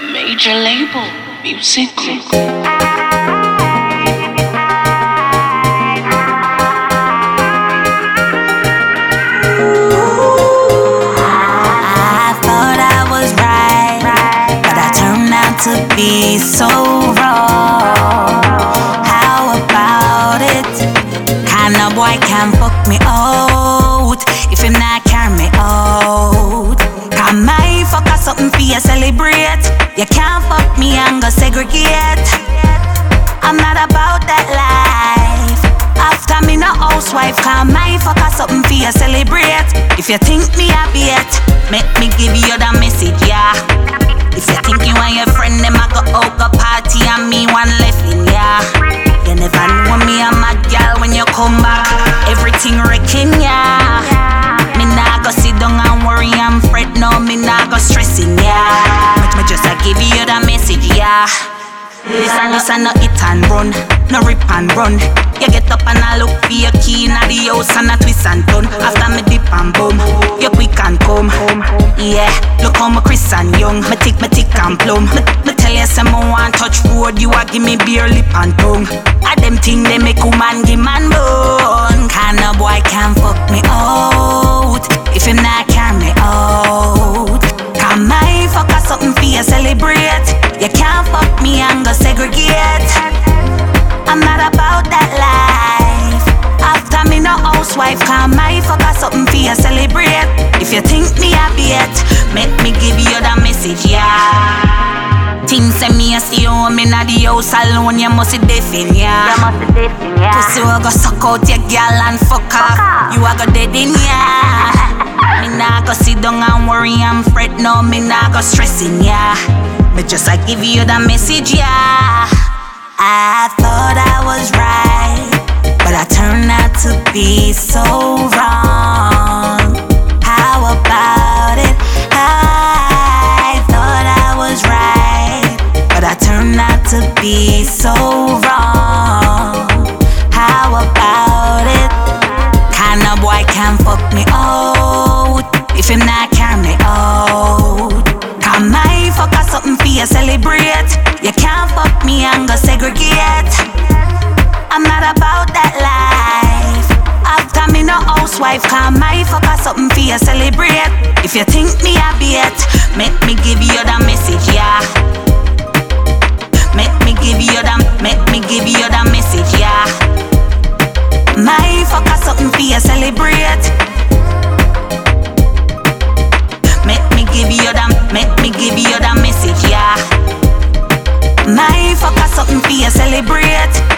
Majah Label, music. I thought I was right, but I turned out to be so wrong. How about it? Kinda boy can fuck me out if him not carry me out. Come my fuck a something for you celebrate. You can't fuck me and go segregate. I'm not about that life. After me no housewife, come my fuck a something for you celebrate. If you think me a bait, make me give you the message, yeah. If you think you and your friend them a go out go party and me one left in, yeah. You never know me a mad girl when you come back. Everything wrecking, yeah. Me nah go sit down and worry and fret, no, me nah go stressing, yeah. Give you the message, yeah. Listen, listen, no hit and run, no rip and run. You get up and I look for your key in the house and a twist and turn. After me dip and boom, you quick and come. Yeah, look how me Chris and Young, me tick, me tick and plum. Me, me tell you some me want touch road, you a give me beer lip and tongue. A them thing they make woman give man bone. Kinda boy You can't fuck me and go segregate. I'm not about that life. After me no housewife, come my fuck a something for you celebrate. If you think me a bait, make me give you the message, yeah. Things say me a stay home in the house alone, you must be deafin, yeah. Pussy will go suck out your girl and fuck her. You a go dead in, yeah. Me nah go sit down and worry and fret, no, me nah go stressing, yeah. Me just I give you the message, yeah. I thought I was right, but I turned out to be so wrong. How about it? I thought I was right, but I turned out to be so wrong. Me and go segregate. I'm not about that life. After me no housewife, come my fuck a something for you celebrate. If you think me a bait, make me give you the message, yeah. Make me give you the, make me give you the message, yeah. My fuck a something for you celebrate. Make me give you the, make me give you the message, yeah. My fuck a something for you celebrate.